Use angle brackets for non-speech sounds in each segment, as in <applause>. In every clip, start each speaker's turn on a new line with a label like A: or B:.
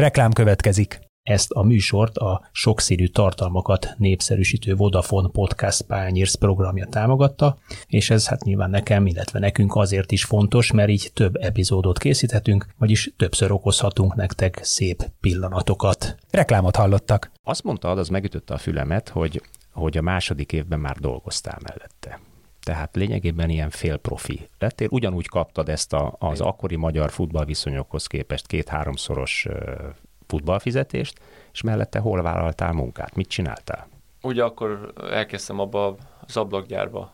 A: Reklám következik.
B: Ezt a műsort a sokszínű tartalmakat népszerűsítő Vodafone Podcast Pányérsz programja támogatta, és ez hát nyilván nekem, illetve nekünk azért is fontos, mert így több epizódot készíthetünk, vagyis többször okozhatunk nektek szép pillanatokat.
A: Reklámot hallottak.
B: Azt mondta, az megütötte a fülemet, hogy, hogy a második évben már dolgoztál mellette tehát lényegében ilyen félprofi lettél. Ugyanúgy kaptad ezt a, az akkori magyar futballviszonyokhoz képest két-háromszoros futballfizetést, és mellette hol vállaltál munkát? Mit csináltál?
C: Ugye akkor elkezdtem abba az ablakgyárba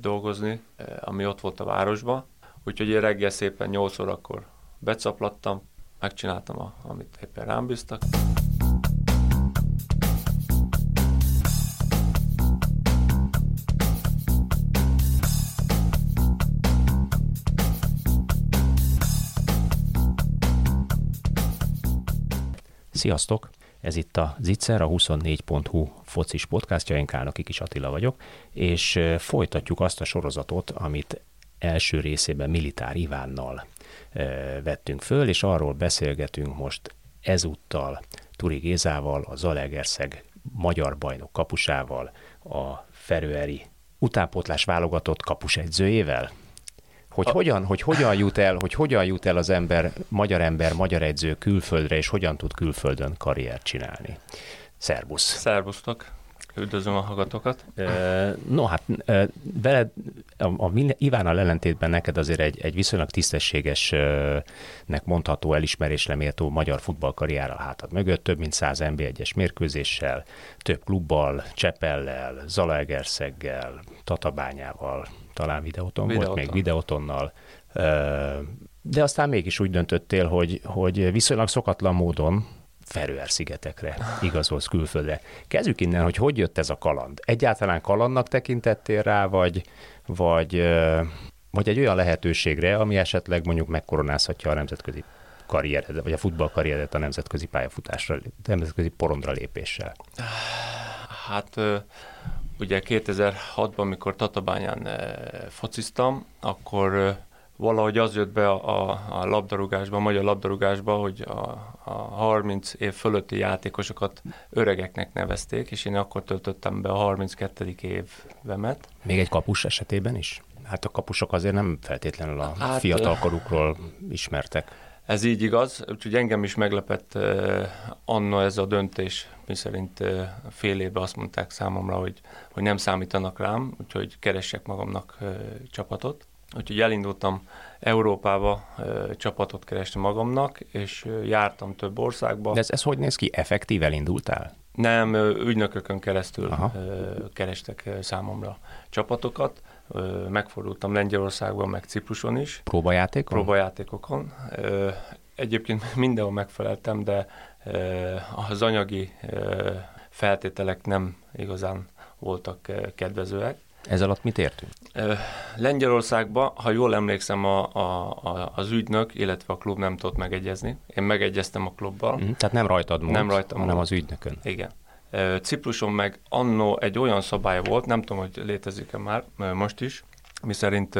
C: dolgozni, ami ott volt a városban, úgyhogy én reggel szépen 8 órakor becaplattam, megcsináltam, a, amit éppen rám bíztak.
B: Sziasztok! Ez itt a Zicser, a 24.hu focis podcastja, én Kálnoki Kis Attila vagyok, és folytatjuk azt a sorozatot, amit első részében Militár Ivánnal vettünk föl, és arról beszélgetünk most ezúttal Turi Gézával, a Zalegerszeg magyar bajnok kapusával, a Ferőeri utánpótlás válogatott kapusegyzőjével hogy a... hogyan, hogy hogyan jut el, hogy hogyan jut el az ember, magyar ember, magyar edző külföldre, és hogyan tud külföldön karriert csinálni. Szerbusz.
C: Szerbusztok. Üdvözlöm a hallgatókat.
B: No, hát veled, a, a Ivánnal ellentétben neked azért egy, egy viszonylag tisztességesnek mondható, elismerésre méltó magyar futballkarriára hátad mögött, több mint 100 NB1-es mérkőzéssel, több klubbal, Csepellel, Zalaegerszeggel, Tatabányával, talán videóton, videóton. volt még videótonnal, de aztán mégis úgy döntöttél, hogy, hogy viszonylag szokatlan módon Ferőer-szigetekre igazolsz külföldre. Kezdjük innen, hogy hogy jött ez a kaland? Egyáltalán kalandnak tekintettél rá, vagy, vagy, vagy egy olyan lehetőségre, ami esetleg mondjuk megkoronázhatja a nemzetközi karrieredet, vagy a futballkarrieredet a nemzetközi pályafutásra, nemzetközi porondra lépéssel?
C: Hát ugye 2006-ban, amikor Tatabányán fociztam, akkor valahogy az jött be a, a, a labdarúgásba, a magyar labdarúgásba, hogy a, a 30 év fölötti játékosokat öregeknek nevezték, és én akkor töltöttem be a 32. évemet.
B: Még egy kapus esetében is? Hát a kapusok azért nem feltétlenül a hát, fiatalkorukról ismertek.
C: Ez így igaz, úgyhogy engem is meglepett uh, anna ez a döntés, miszerint uh, fél évben azt mondták számomra, hogy, hogy nem számítanak rám, úgyhogy keressek magamnak uh, csapatot. Úgyhogy elindultam Európába ö, csapatot keresni magamnak, és ö, jártam több országba.
B: De ez, ez hogy néz ki? Effektív elindultál?
C: Nem, ügynökökön keresztül ö, kerestek számomra csapatokat. Ö, megfordultam Lengyelországban, meg Cipruson is.
B: Próbajátékon?
C: Próbajátékokon. Ö, egyébként mindenhol megfeleltem, de ö, az anyagi ö, feltételek nem igazán voltak kedvezőek.
B: Ez alatt mit értünk?
C: Lengyelországban, ha jól emlékszem, a, a, a, az ügynök, illetve a klub nem tudott megegyezni. Én megegyeztem a klubbal.
B: Mm, tehát nem rajtad múlt, nem rajtam hanem múlt. az ügynökön.
C: Igen. Cipruson meg annó egy olyan szabály volt, nem tudom, hogy létezik-e már most is, miszerint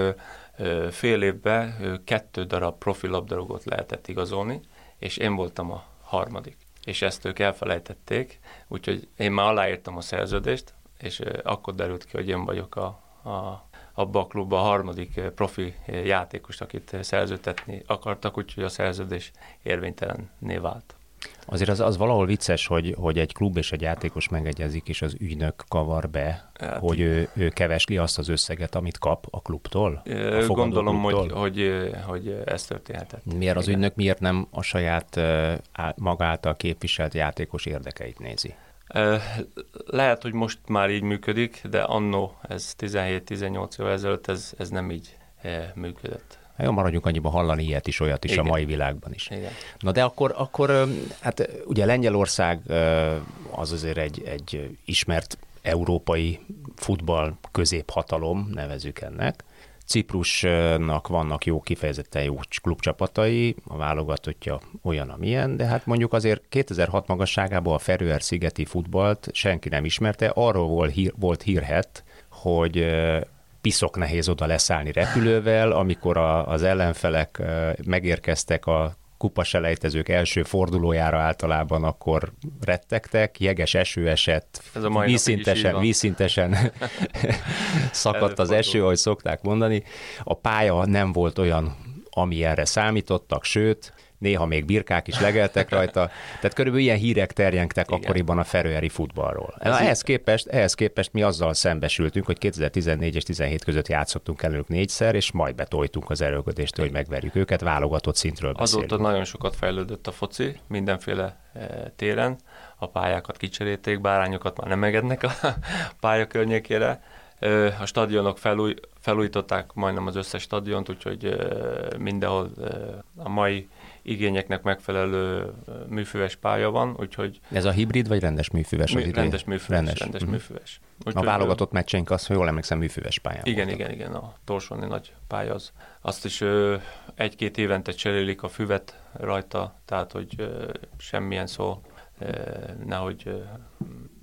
C: fél évben kettő darab profi labdarúgót lehetett igazolni, és én voltam a harmadik. És ezt ők elfelejtették, úgyhogy én már aláírtam a szerződést, és akkor derült ki, hogy én vagyok a, a, abba a klubba a harmadik profi játékos, akit szerződtetni akartak, úgyhogy a szerződés érvénytelenné vált.
B: Azért az, az valahol vicces, hogy, hogy egy klub és egy játékos megegyezik, és az ügynök kavar be, hát, hogy ő, ő kevesli azt az összeget, amit kap a klubtól?
C: A gondolom, klubtól. Hogy, hogy, hogy ez történhetett.
B: Miért az Igen. ügynök miért nem a saját maga által képviselt játékos érdekeit nézi?
C: Lehet, hogy most már így működik, de annó, ez 17-18 évvel ezelőtt, ez, ez nem így működött.
B: Hát jó, maradjunk annyiba hallani ilyet is, olyat is Igen. a mai világban is. Igen. Na de akkor, akkor hát ugye Lengyelország az azért egy, egy ismert európai futball középhatalom, nevezük ennek. Ciprusnak vannak jó, kifejezetten jó klubcsapatai, a válogatottja olyan, amilyen, de hát mondjuk azért 2006 magasságában a Ferőer szigeti futballt senki nem ismerte, arról volt, hír, volt hírhet, hogy piszok nehéz oda leszállni repülővel, amikor a, az ellenfelek megérkeztek a kupaselejtezők első fordulójára általában akkor rettegtek, jeges eső esett,
C: Ez a
B: vízszintesen, vízszintesen <laughs> szakadt az eső, ahogy szokták mondani. A pálya nem volt olyan, ami erre számítottak, sőt, néha még birkák is legeltek <laughs> rajta. Tehát körülbelül ilyen hírek terjengtek Igen. akkoriban a ferőeri futballról. Ez ehhez, képest, ehhez képest mi azzal szembesültünk, hogy 2014 és 17 között játszottunk elők négyszer, és majd betoltunk az erőködést, hogy megverjük őket, válogatott szintről beszélünk.
C: Azóta nagyon sokat fejlődött a foci, mindenféle eh, téren. A pályákat kicserélték, bárányokat már nem engednek a <laughs> pálya környékére. A stadionok felúj, felújították majdnem az összes stadiont, úgyhogy mindenhol a mai igényeknek megfelelő műfüves pálya van, úgyhogy...
B: Ez a hibrid vagy rendes műfüves?
C: Mű, rendes műfüves, rendes, rendes uh-huh. műfüves.
B: Úgyhogy, a válogatott meccseink azt, ha jól emlékszem, műfüves pályán
C: Igen, voltak. igen, igen, a Torsoni nagy pálya az. Azt is egy-két évente cserélik a füvet rajta, tehát hogy semmilyen szó nehogy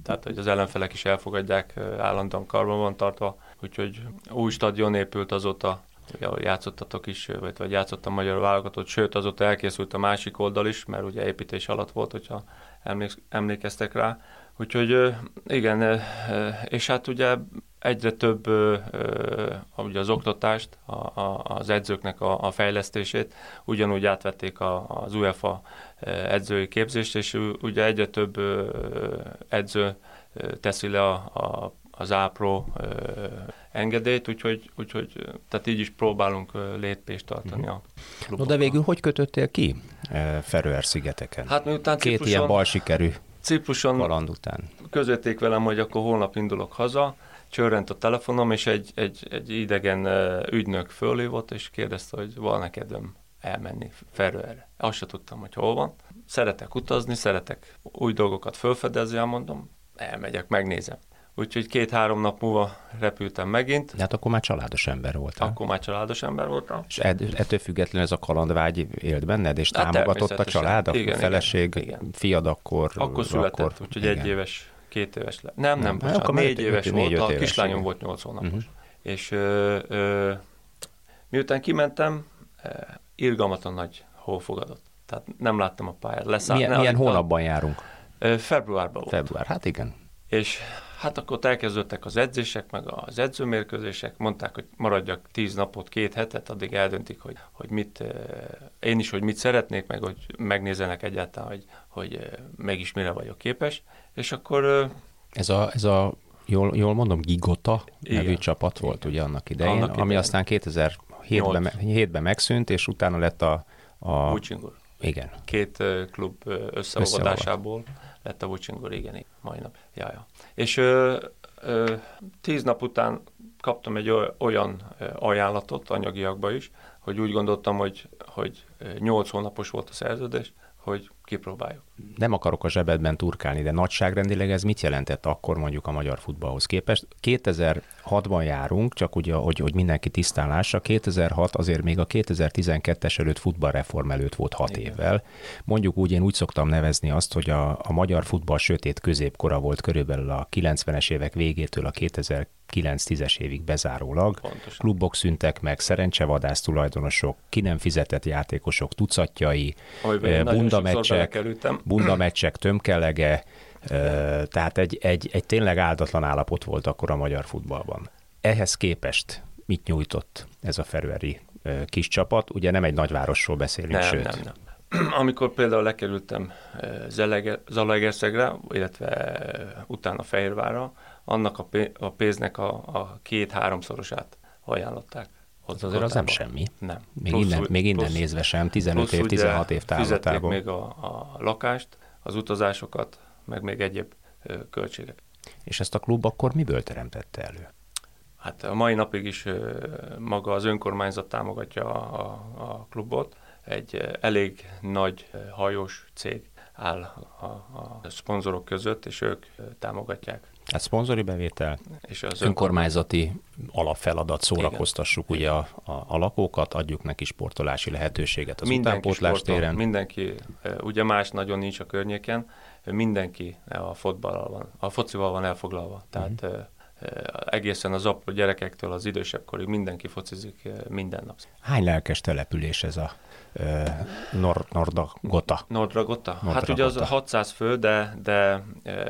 C: tehát hogy az ellenfelek is elfogadják, állandóan karban van tartva, úgyhogy új stadion épült azóta, ugye, ahol játszottatok is, vagy, játszottam magyar válogatott, sőt azóta elkészült a másik oldal is, mert ugye építés alatt volt, hogyha emlékeztek rá. Úgyhogy igen, és hát ugye egyre több ugye az oktatást, a, az edzőknek a, fejlesztését, ugyanúgy átvették a, az UEFA edzői képzést, és ugye egyre több edző teszi le a, a, az APRO engedélyt, úgyhogy, úgyhogy tehát így is próbálunk lépést tartani uh-huh. a
B: klubokban. No de végül hogy kötöttél ki Feröer szigeteken? Hát miután Két Cipruson, ilyen bal sikerű Cipruson kaland után.
C: Közötték velem, hogy akkor holnap indulok haza, csörrent a telefonom, és egy, egy, egy idegen ügynök fölhívott, és kérdezte, hogy van-e kedvem elmenni Ferőerre. Azt se tudtam, hogy hol van. Szeretek utazni, szeretek új dolgokat felfedezni, mondom, elmegyek, megnézem. Úgyhogy két-három nap múlva repültem megint.
B: De hát akkor már családos ember voltam.
C: Akkor már családos ember voltam.
B: És ettől függetlenül ez a kalandvágy élt benned, és hát támogatott a család, a igen, feleség, igen. fiad akkor...
C: Akkor született, akkor, úgyhogy igen. egy éves, két éves le. Nem, nem, nem bocsánat, akkor négy éves négy, volt, a kislányom igen. volt nyolc hónapos. Uh-huh. És ö, ö, miután kimentem, irgalmatlan nagy hó fogadott. Tehát nem láttam a pályát.
B: Leszáll, milyen, milyen hónapban járunk?
C: Februárban volt.
B: Február, hát igen.
C: És hát akkor elkezdődtek az edzések, meg az edzőmérkőzések, mondták, hogy maradjak tíz napot, két hetet, addig eldöntik, hogy, hogy mit, én is, hogy mit szeretnék, meg hogy megnézenek egyáltalán, hogy, hogy mégis mire vagyok képes. És akkor...
B: Ez a, ez a jól, jól mondom, Gigota igen. nevű csapat volt igen. ugye annak idején, annak idején. ami aztán 2007-ben, me, 7-ben megszűnt, és utána lett a... a
C: Bucsingur.
B: Igen.
C: Két klub összeolvadásából lett a Bucsingur, igen, mai nap. Ja, ja. És ö, ö, tíz nap után kaptam egy olyan ajánlatot anyagiakba is, hogy úgy gondoltam, hogy, hogy nyolc hónapos volt a szerződés, hogy kipróbáljuk.
B: Nem akarok a zsebedben turkálni, de nagyságrendileg ez mit jelentett akkor mondjuk a magyar futballhoz képest? 2006-ban járunk, csak ugye, hogy, hogy mindenki tisztán lássa, 2006 azért még a 2012-es előtt futballreform előtt volt 6 Igen. évvel. Mondjuk úgy, én úgy szoktam nevezni azt, hogy a, a magyar futball sötét középkora volt körülbelül a 90-es évek végétől a 2000 9-10-es évig bezárólag. Pontosan. Klubok szüntek meg, szerencsevadász tulajdonosok, ki nem fizetett játékosok tucatjai, bunda meccsek, bunda meccsek tömkelege, tehát egy, egy, egy tényleg áldatlan állapot volt akkor a magyar futballban. Ehhez képest mit nyújtott ez a ferőeri kis csapat? Ugye nem egy nagyvárosról beszélünk, nem, sőt. Nem, nem. <clears throat>
C: Amikor például lekerültem Zalaegerszegre, illetve utána Fehérvárra, annak a pénznek a, a két-háromszorosát ajánlották.
B: Az azért az nem semmi.
C: Nem.
B: Még plusz, innen, még innen plusz, nézve sem, 15 év, 16 év távlatából.
C: még a, a lakást, az utazásokat, meg még egyéb költségek.
B: És ezt a klub akkor miből teremtette elő?
C: Hát a mai napig is maga az önkormányzat támogatja a, a, a klubot. Egy elég nagy hajós cég áll a, a szponzorok között, és ők támogatják
B: Hát szponzori bevétel, és az önkormányzati alapfeladat, szórakoztassuk Igen. ugye a, a, a lakókat, adjuk neki sportolási lehetőséget az mindenki utánpótlás sportol, téren.
C: Mindenki, ugye más nagyon nincs a környéken, mindenki a fotballal van, a focival van elfoglalva, tehát uh-huh. egészen az apró gyerekektől az idősebb korig mindenki focizik minden nap.
B: Hány lelkes település ez a Nord, Nordagota.
C: Nordragota? Hát ugye az 600 fő, de, de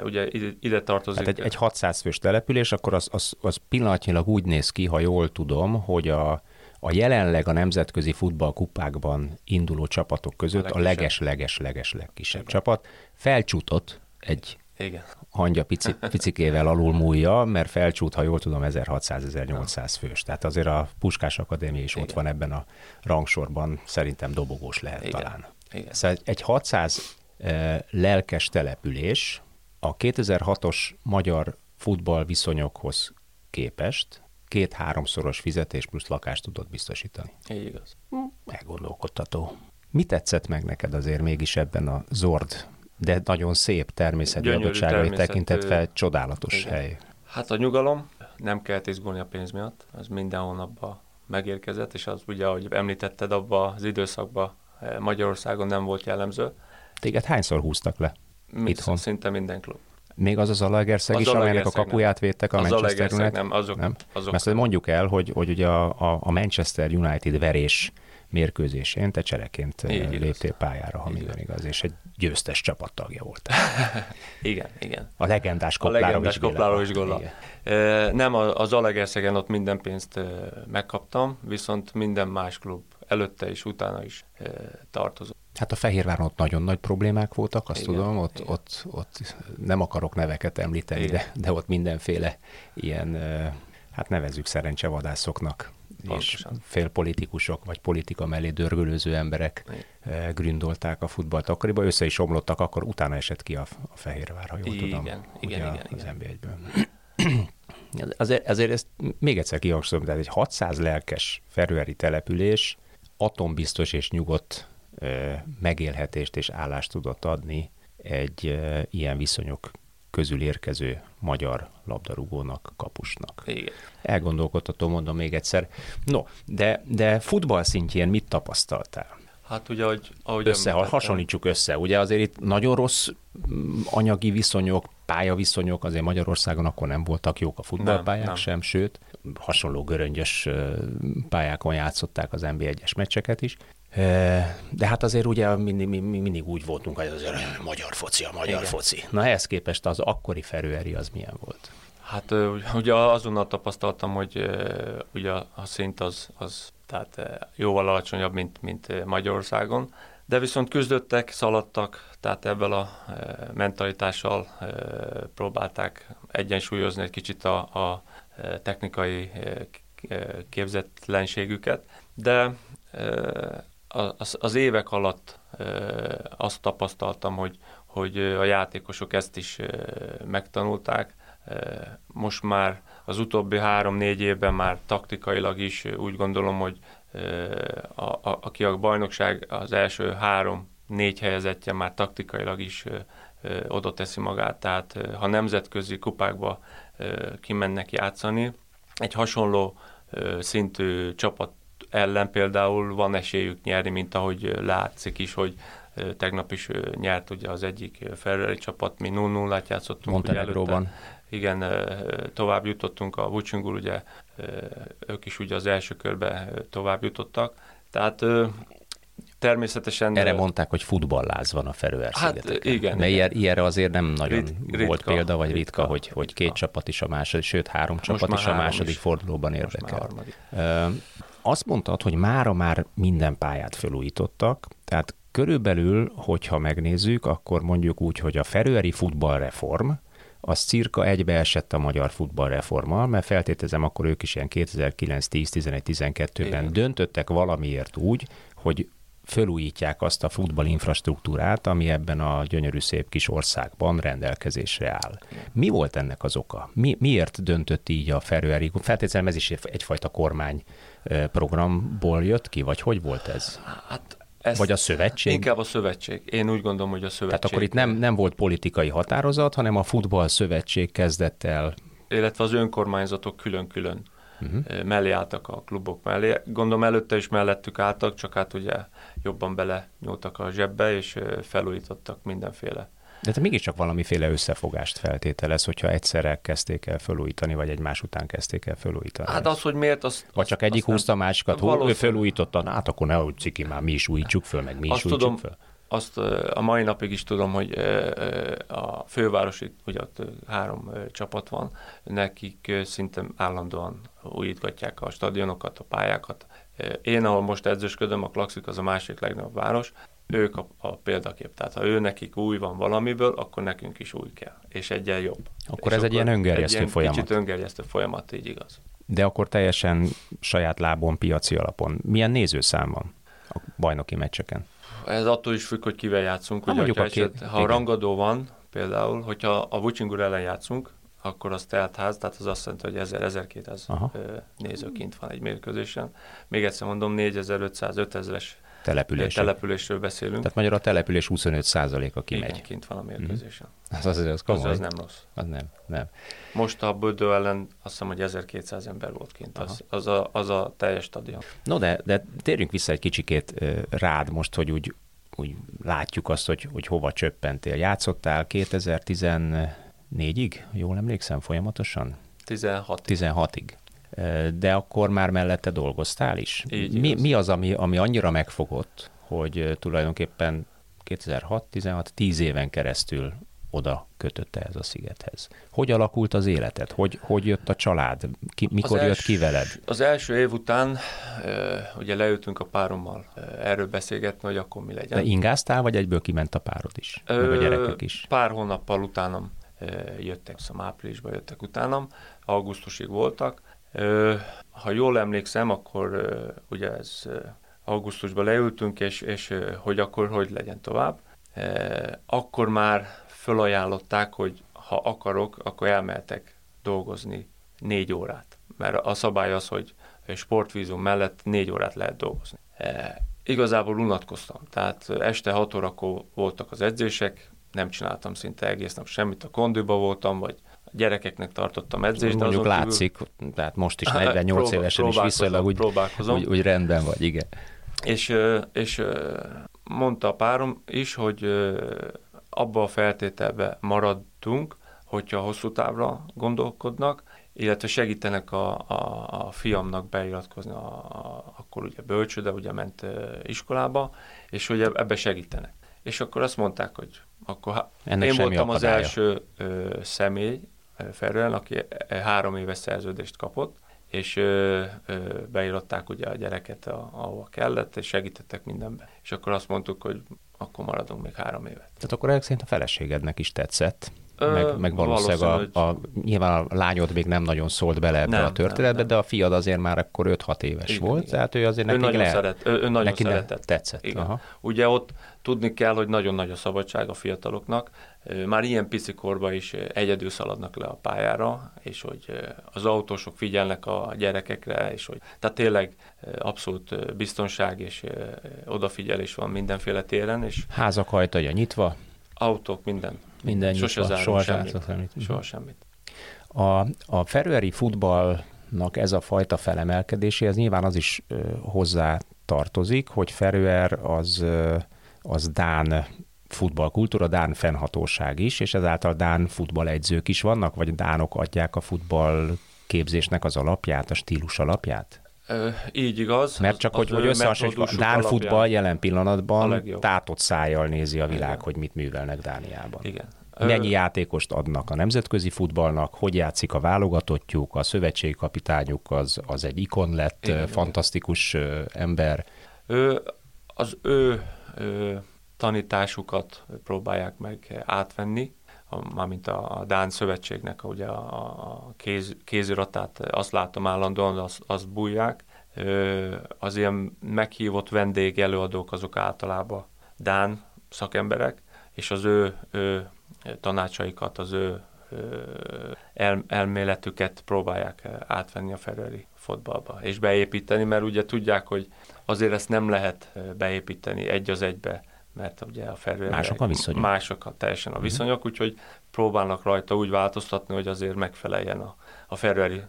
C: ugye ide, tartozik.
B: Hát egy, egy 600 fős település, akkor az, az, az pillanatnyilag úgy néz ki, ha jól tudom, hogy a, a jelenleg a nemzetközi futballkupákban induló csapatok között a leges-leges-leges legkisebb Igen. csapat felcsútott egy
C: Igen.
B: Hangya pici, picikével alul múlja, mert felcsút, ha jól tudom, 1600-1800 fős. Tehát azért a Puskás Akadémia is Igen. ott van ebben a rangsorban, szerintem dobogós lehet Igen. talán. Igen. Szóval egy 600 e, lelkes település a 2006-os magyar futball viszonyokhoz képest két-háromszoros fizetés plusz lakást tudott biztosítani.
C: Így igaz.
B: Elgondolkodtató. Mi tetszett meg neked azért mégis ebben a Zord de nagyon szép természeti Gyönyörű adottságai természet, tekintetve csodálatos igen. hely.
C: Hát a nyugalom, nem kell izgulni a pénz miatt, az minden hónapban megérkezett, és az ugye, ahogy említetted, abban az időszakban eh, Magyarországon nem volt jellemző.
B: Téged hányszor húztak le
C: Mit itthon? Szinte minden klub.
B: Még az az Alegerszeg is, amelynek a kapuját nem. védtek a az Manchester United?
C: nem, azok, nem?
B: azok Mert mondjuk el, hogy, hogy ugye a, a Manchester United verés mérkőzésén te csereként Így léptél igaz. pályára, ha minden igaz, és egy győztes csapattagja volt. <laughs>
C: igen, igen.
B: A legendás Koplárovics
C: Koplárovics Nem, az Alegerszegen ott minden pénzt megkaptam, viszont minden más klub előtte és utána is tartozott.
B: Hát a Fehérváron ott nagyon nagy problémák voltak, azt igen, tudom, ott, igen. ott, ott nem akarok neveket említeni, de, de ott mindenféle ilyen, hát nevezzük szerencsevadászoknak Pontosan. és félpolitikusok vagy politika mellé dörgölőző emberek Igen. gründolták a futballt akkoriban, össze is omlottak, akkor utána esett ki a, a Fehérvár, ha jól
C: igen,
B: tudom.
C: Igen, igen, igen.
B: Az NB1-ből. <clears throat> azért, azért ezt még egyszer kihangsúlyom, tehát egy 600 lelkes ferőeri település atombiztos és nyugodt megélhetést és állást tudott adni egy ilyen viszonyok közül érkező magyar labdarúgónak, kapusnak.
C: Igen.
B: Elgondolkodható, mondom még egyszer. No, de, de futball szintjén mit tapasztaltál?
C: Hát ugye, hogy, ahogy
B: össze, ha hasonlítsuk össze, ugye azért itt nagyon rossz mm, anyagi viszonyok, pályaviszonyok, azért Magyarországon akkor nem voltak jók a futballpályák nem, nem. sem, sőt, hasonló göröngyös pályákon játszották az NB1-es meccseket is. De hát azért ugye mindig, mindig úgy voltunk, hogy azért magyar foci, a magyar Igen. foci. Na ehhez képest az akkori ferőeri az milyen volt?
C: Hát ugye azonnal tapasztaltam, hogy ugye a szint az, az tehát jóval alacsonyabb, mint, mint Magyarországon, de viszont küzdöttek, szaladtak, tehát ebből a mentalitással próbálták egyensúlyozni egy kicsit a, a technikai képzetlenségüket, de az, az évek alatt azt tapasztaltam, hogy, hogy a játékosok ezt is megtanulták. Most már az utóbbi három-négy évben már taktikailag is úgy gondolom, hogy a, a, aki a bajnokság az első három-négy helyezettje már taktikailag is oda teszi magát, tehát ha nemzetközi kupákba kimennek játszani, egy hasonló szintű csapat ellen például van esélyük nyerni, mint ahogy látszik is, hogy tegnap is nyert ugye az egyik Ferrari csapat, mi 0-0-át játszottunk.
B: Montenegróban.
C: Igen, tovább jutottunk a Vucsungul, ugye ők is ugye az első körbe tovább jutottak. Tehát természetesen...
B: Erre mondták, hogy futballáz van a Ferőer
C: hát, igen.
B: De igen. ilyenre azért nem nagyon Rit, volt ritka, példa, vagy ritka, ritka hogy, hogy két csapat is a második, sőt három Most csapat is a második is. fordulóban érdekel. Azt mondtad, hogy mára már minden pályát felújítottak, tehát körülbelül, hogyha megnézzük, akkor mondjuk úgy, hogy a Ferőeri futballreform, az cirka egybeesett a magyar futballreformmal, mert feltételezem, akkor ők is ilyen 2009, 10, 11, 12-ben döntöttek valamiért úgy, hogy fölújítják azt a futball infrastruktúrát, ami ebben a gyönyörű szép kis országban rendelkezésre áll. Mi volt ennek az oka? Mi, miért döntött így a Ferőeri? Feltétlenül ez is egyfajta kormány programból jött ki, vagy hogy volt ez?
C: Hát
B: ezt vagy a szövetség?
C: Inkább a szövetség. Én úgy gondolom, hogy a szövetség.
B: Tehát akkor itt nem, nem volt politikai határozat, hanem a futball szövetség kezdett el.
C: Illetve az önkormányzatok külön-külön uh-huh. mellé álltak a klubok mellé. Gondolom előtte is mellettük álltak, csak hát ugye jobban bele nyúltak a zsebbe, és felújítottak mindenféle
B: De te mégiscsak valamiféle összefogást feltételez, hogyha egyszerre kezdték el felújítani, vagy egymás után kezdték el felújítani.
C: Hát az, hogy miért, az,
B: Vagy csak egyik húzta a másikat, hol ő felújította, hát akkor nehogy ciki már, mi is újítsuk föl, meg mi is
C: Azt
B: újítsuk
C: tudom,
B: föl.
C: azt a mai napig is tudom, hogy a fővárosi, ugye ott három csapat van, nekik szinte állandóan újítgatják a stadionokat, a pályákat. Én, ahol most edzősködöm, a Klaxik az a másik legnagyobb város, ők a, a példakép. Tehát ha ő nekik új van valamiből, akkor nekünk is új kell, és egyen jobb.
B: Akkor
C: és
B: ez egy ilyen öngerjesztő
C: egy ilyen
B: folyamat.
C: Kicsit öngerjesztő folyamat, így igaz.
B: De akkor teljesen saját lábon, piaci alapon. Milyen nézőszám van a bajnoki meccseken?
C: Ez attól is függ, hogy kivel játszunk.
B: Ha
C: Ugye,
B: mondjuk a két-
C: ha
B: igen.
C: rangadó van, például, hogyha a Vucsingur ellen játszunk, akkor az telt ház, tehát az azt jelenti, hogy 1000-1200
B: Aha.
C: néző kint van egy mérkőzésen. Még egyszer mondom, 4500-5000-es
B: Település.
C: településről beszélünk.
B: Tehát magyar a település 25%-a kimegy.
C: Igen, kint van a mérkőzésen.
B: Az, az, az
C: Az,
B: komoly.
C: az nem rossz.
B: Az nem, nem.
C: Most a Bödő ellen azt hiszem, hogy 1200 ember volt kint. Az, az, a, az a teljes stadion.
B: No, de, de térjünk vissza egy kicsikét rád most, hogy úgy, úgy látjuk azt, hogy, hogy hova csöppentél. Játszottál 2014-ig, jól emlékszem, folyamatosan?
C: 16
B: 16-ig. Ö, De akkor már mellette dolgoztál is.
C: Így
B: mi,
C: igaz.
B: mi az, ami, ami annyira megfogott, hogy ö, tulajdonképpen 2006-16-10 éven keresztül oda kötötte ez a szigethez. Hogy alakult az életed? Hogy, hogy jött a család? Ki, mikor
C: Az
B: jött
C: els-
B: ki veled?
C: Az első év után ö, ugye leültünk a párommal ö, erről beszélgetni, hogy akkor mi legyen.
B: De ingáztál, vagy egyből kiment a párod is? Meg a
C: Ö,
B: gyerekek is?
C: Pár hónappal utánam ö, jöttek, szóval áprilisban jöttek utánam, augusztusig voltak. Ha jól emlékszem, akkor ugye ez augusztusban leültünk, és, és hogy akkor hogy legyen tovább. Akkor már fölajánlották, hogy ha akarok, akkor elmehetek dolgozni négy órát. Mert a szabály az, hogy sportvízum mellett négy órát lehet dolgozni. Igazából unatkoztam. Tehát este 6 órakor voltak az edzések, nem csináltam szinte egész nap semmit, a kondiba voltam, vagy gyerekeknek tartottam edzést. de
B: Mondjuk látszik, tehát most is <laughs>
C: Hát,
B: 48
C: próbál-
B: évesen is viszonylag úgy, úgy, úgy rendben vagy, igen.
C: És, és mondta a párom is, hogy abba a feltételbe maradtunk, hogyha hosszú távra gondolkodnak, illetve segítenek a, a, a fiamnak beiratkozni, a, a, akkor ugye bölcsőde, ugye ment iskolába, és hogy ebbe segítenek. És akkor azt mondták, hogy akkor há-
B: Ennek
C: én voltam az
B: akadálya.
C: első ö, személy ö, Ferően, aki e- három éves szerződést kapott, és ö, beíratták ugye a gyereket, a, ahova kellett, és segítettek mindenben. És akkor azt mondtuk, hogy akkor maradunk még három évet.
B: Tehát akkor ezek szerint a feleségednek is tetszett, meg, meg valószínűleg a,
C: valószínű,
B: a, nyilván a lányod még nem nagyon szólt bele ebbe
C: Nem,
B: a történetbe,
C: nem, nem.
B: de a fiad azért már akkor 5-6 éves
C: Igen,
B: volt,
C: igen.
B: tehát ő azért neki
C: nagyon,
B: le,
C: szeret, ő, ő nagyon
B: neki
C: szeretett.
B: tetszett.
C: Igen.
B: Aha.
C: Ugye ott tudni kell, hogy nagyon nagy a szabadság a fiataloknak. Már ilyen pici korban is egyedül szaladnak le a pályára, és hogy az autósok figyelnek a gyerekekre, és hogy tehát tényleg abszolút biztonság és odafigyelés van mindenféle téren, és
B: Házak ajtaja nyitva,
C: autók, minden.
B: Minden
C: Sose
B: nyitva, soha
C: semmit.
B: semmit. semmit.
C: Soha semmit.
B: A, a ferőeri futballnak ez a fajta felemelkedéséhez nyilván az is ö, hozzá tartozik, hogy Ferőer az, ö, az Dán futballkultúra, Dán fennhatóság is, és ezáltal Dán futballegyzők is vannak, vagy Dánok adják a futball képzésnek az alapját, a stílus alapját?
C: Így igaz.
B: Mert
C: Az-
B: csak
C: az
B: hogy, hogy
C: ő
B: összehasonlítjuk, a
C: metódusuk
B: Dán futball jelen pillanatban tátott szájjal nézi a világ,
C: Igen.
B: hogy mit művelnek Dániában.
C: Igen.
B: Mennyi játékost adnak a nemzetközi futballnak, hogy játszik a válogatottjuk, a szövetségi kapitányuk az, az egy ikon lett,
C: Igen,
B: igen,
C: igen.
B: fantasztikus ö, ember.
C: Ő, az ő, ő tanításukat próbálják meg átvenni, a, mármint a, Dán Szövetségnek ugye a, a kéz, kéziratát, azt látom állandóan, azt, azt bújják. Az ilyen meghívott vendég előadók azok általában Dán szakemberek, és az ő, ő tanácsaikat, az ő el, elméletüket próbálják átvenni a feröeri fotballba, és beépíteni, mert ugye tudják, hogy azért ezt nem lehet eh, beépíteni egy az egybe, mert ugye a ferőre...
B: Mások a viszonyok.
C: Mások a, teljesen a viszonyok, úgyhogy próbálnak rajta úgy változtatni, hogy azért megfeleljen a, a ferőeri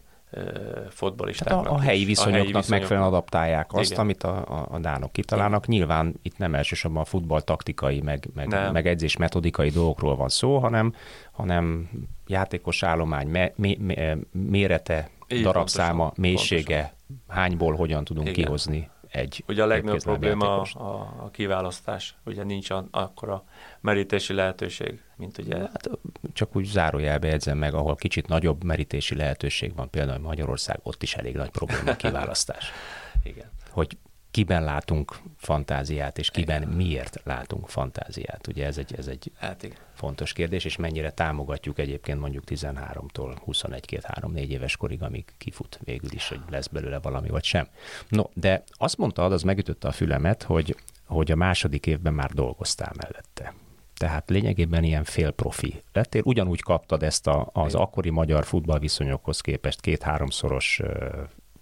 C: fotbalistáknak.
B: Tehát a, a helyi viszonyoknak a helyi megfelelően adaptálják azt, Igen. amit a, a, a dánok kitalálnak. Igen. Nyilván itt nem elsősorban a futball taktikai, meg, meg, meg edzés metodikai dolgokról van szó, hanem, hanem játékos állomány me, me, me, mérete, Így darabszáma, pontosan, mélysége, pontosan. hányból hogyan tudunk Igen. kihozni egy
C: Ugye a legnagyobb probléma a, a, kiválasztás, ugye nincs a, akkora merítési lehetőség, mint ugye... Hát,
B: csak úgy zárójelbe edzem meg, ahol kicsit nagyobb merítési lehetőség van, például Magyarország, ott is elég nagy probléma a kiválasztás. <laughs>
C: Igen.
B: Hogy kiben látunk fantáziát, és kiben igen. miért látunk fantáziát. Ugye ez egy, ez egy hát igen. fontos kérdés, és mennyire támogatjuk egyébként mondjuk 13-tól 21-2-3-4 éves korig, amíg kifut végül is, hogy lesz belőle valami vagy sem. No, de azt mondta, az megütötte a fülemet, hogy, hogy a második évben már dolgoztál mellette. Tehát lényegében ilyen félprofi lettél. Ugyanúgy kaptad ezt a, az akkori magyar futballviszonyokhoz képest két-háromszoros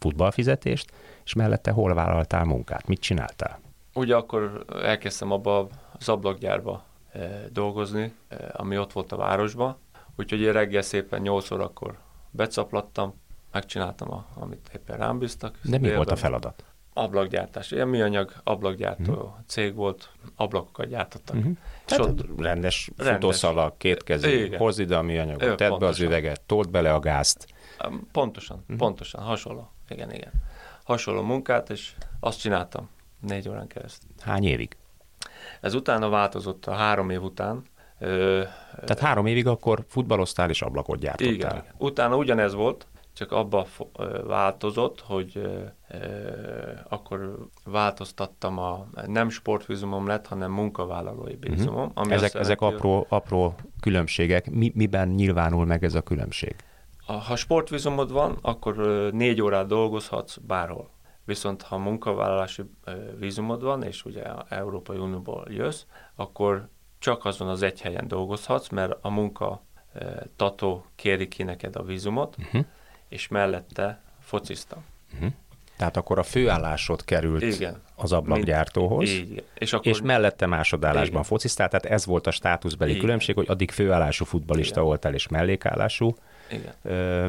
B: futballfizetést, és mellette hol vállaltál munkát? Mit csináltál?
C: Ugye akkor elkezdtem abba az ablakgyárba e, dolgozni, e, ami ott volt a városban, úgyhogy én reggel szépen 8 órakor becaplattam, megcsináltam, a, amit éppen rám bíztak.
B: De mi volt a feladat?
C: Ablakgyártás. Ilyen műanyag ablakgyártó uh-huh. cég volt, ablakokat gyártottak. Uh-huh.
B: És ott rendes, rendes futószalag, két kezű, hozd ide a műanyagot, tedd be az üveget, told bele a gázt.
C: Pontosan, uh-huh. pontosan, hasonló. Igen, igen hasonló munkát, és azt csináltam négy órán keresztül.
B: Hány évig?
C: Ez utána változott a három év után. Ö,
B: Tehát három évig akkor futballoztál és ablakot gyártottál. Igen, igen.
C: Utána ugyanez volt, csak abba változott, hogy ö, akkor változtattam a nem sportvízumom lett, hanem munkavállalói vízumom. Uh-huh.
B: Ami ezek, ezek apró, apró különbségek. Mi, miben nyilvánul meg ez a különbség?
C: Ha sportvízumod van, akkor négy órát dolgozhatsz bárhol. Viszont ha munkavállalási vízumod van, és ugye Európai Unióból jössz, akkor csak azon az egy helyen dolgozhatsz, mert a munka tató kéri ki neked a vízumot, uh-huh. és mellette fociztam. Uh-huh.
B: Tehát akkor a főállásod került Igen. az ablakgyártóhoz,
C: így,
B: és, akkor... és mellette másodállásban Igen. fociztál, tehát ez volt a státuszbeli Igen. különbség, hogy addig főállású futbalista Igen. voltál, és mellékállású, igen. Ö,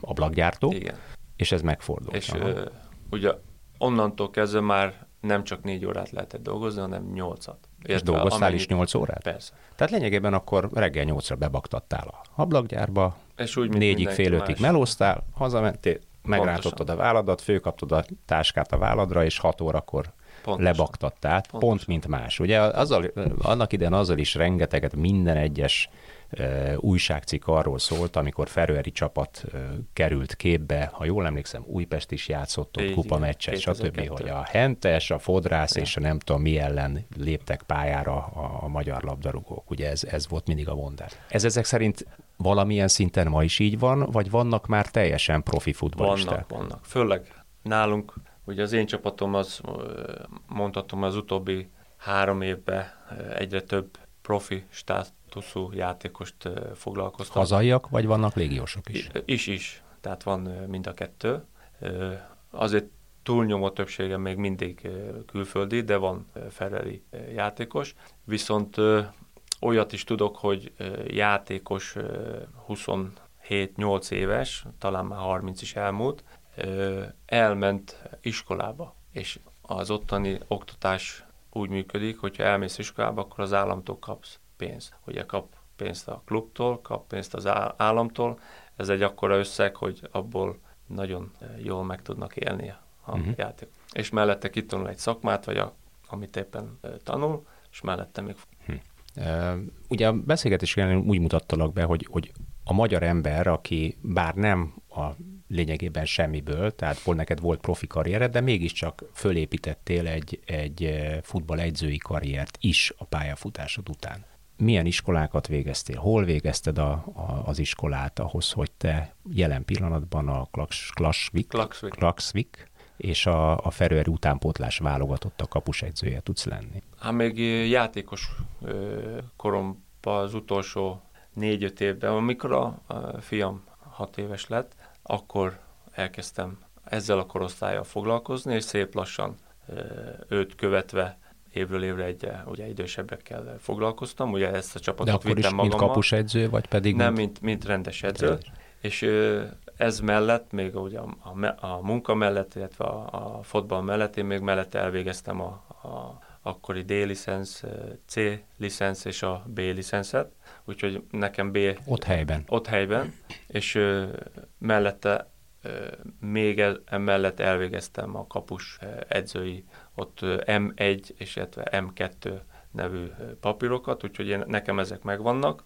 B: ablakgyártó, Igen. és ez megfordult.
C: És ö, ugye onnantól kezdve már nem csak négy órát lehetett dolgozni, hanem nyolcat.
B: És dolgoztál amennyit... is nyolc órát?
C: Persze.
B: Tehát lényegében akkor reggel nyolcra bebaktattál a ablakgyárba, és úgy, négyig, fél ötig melóztál, hazamentél, megrántottad a válladat, főkaptad a táskát a válladra, és hat órakor Pontosan. lebaktattál, Pontosan. pont mint más. Ugye azzal, annak idején azzal is rengeteget minden egyes újságcikk arról szólt, amikor Ferőeri csapat került képbe, ha jól emlékszem, Újpest is játszott ott kupa meccset, stb., hogy a Hentes, a Fodrász ja. és a nem tudom mi ellen léptek pályára a, a magyar labdarúgók. Ugye ez, ez volt mindig a mondás. Ez ezek szerint valamilyen szinten ma is így van, vagy vannak már teljesen profi futballisták?
C: Vannak, vannak. Főleg nálunk, ugye az én csapatom az, mondhatom, az utóbbi három évben egyre több profi stát státuszú játékost foglalkoztat.
B: Hazaiak, vagy vannak légiósok is?
C: Is, is. Tehát van mind a kettő. Azért túlnyomó többsége még mindig külföldi, de van ferrari játékos. Viszont olyat is tudok, hogy játékos 27-8 éves, talán már 30 is elmúlt, elment iskolába, és az ottani oktatás úgy működik, hogyha elmész iskolába, akkor az államtól kapsz pénz. Ugye kap pénzt a klubtól, kap pénzt az államtól, ez egy akkora összeg, hogy abból nagyon jól meg tudnak élni a uh-huh. játék. És mellette kitanul egy szakmát, vagy a, amit éppen tanul, és mellette még...
B: Ugye a beszélgetés úgy mutattalak be, hogy, hogy a magyar ember, aki bár nem a lényegében semmiből, tehát volt neked volt profi karriered, de mégiscsak fölépítettél egy, egy futball karriert is a pályafutásod után milyen iskolákat végeztél, hol végezted a, a, az iskolát ahhoz, hogy te jelen pillanatban a Klaksvik,
C: Klaksvik.
B: Klaksvik és a, a Ferőeri utánpótlás válogatott a kapusegyzője tudsz lenni?
C: Hát még játékos koromban az utolsó négy-öt évben, amikor a, fiam hat éves lett, akkor elkezdtem ezzel a korosztályjal foglalkozni, és szép lassan őt követve évről évre egy ugye idősebbekkel foglalkoztam, ugye ezt a csapatot
B: De akkor vittem is magammal. mint kapusedző, vagy pedig?
C: Nem, mint, mint rendes edző. És ö, ez mellett, még ugye a, a, a munka mellett, illetve a, a fotball mellett, én még mellett elvégeztem a, a akkori D-licensz, C-licensz és a B-licenszet, úgyhogy nekem B...
B: Ott helyben.
C: Ott helyben, és ö, mellette ö, még e, emellett elvégeztem a kapus edzői, ott M1 és M2 nevű papírokat, úgyhogy én, nekem ezek megvannak.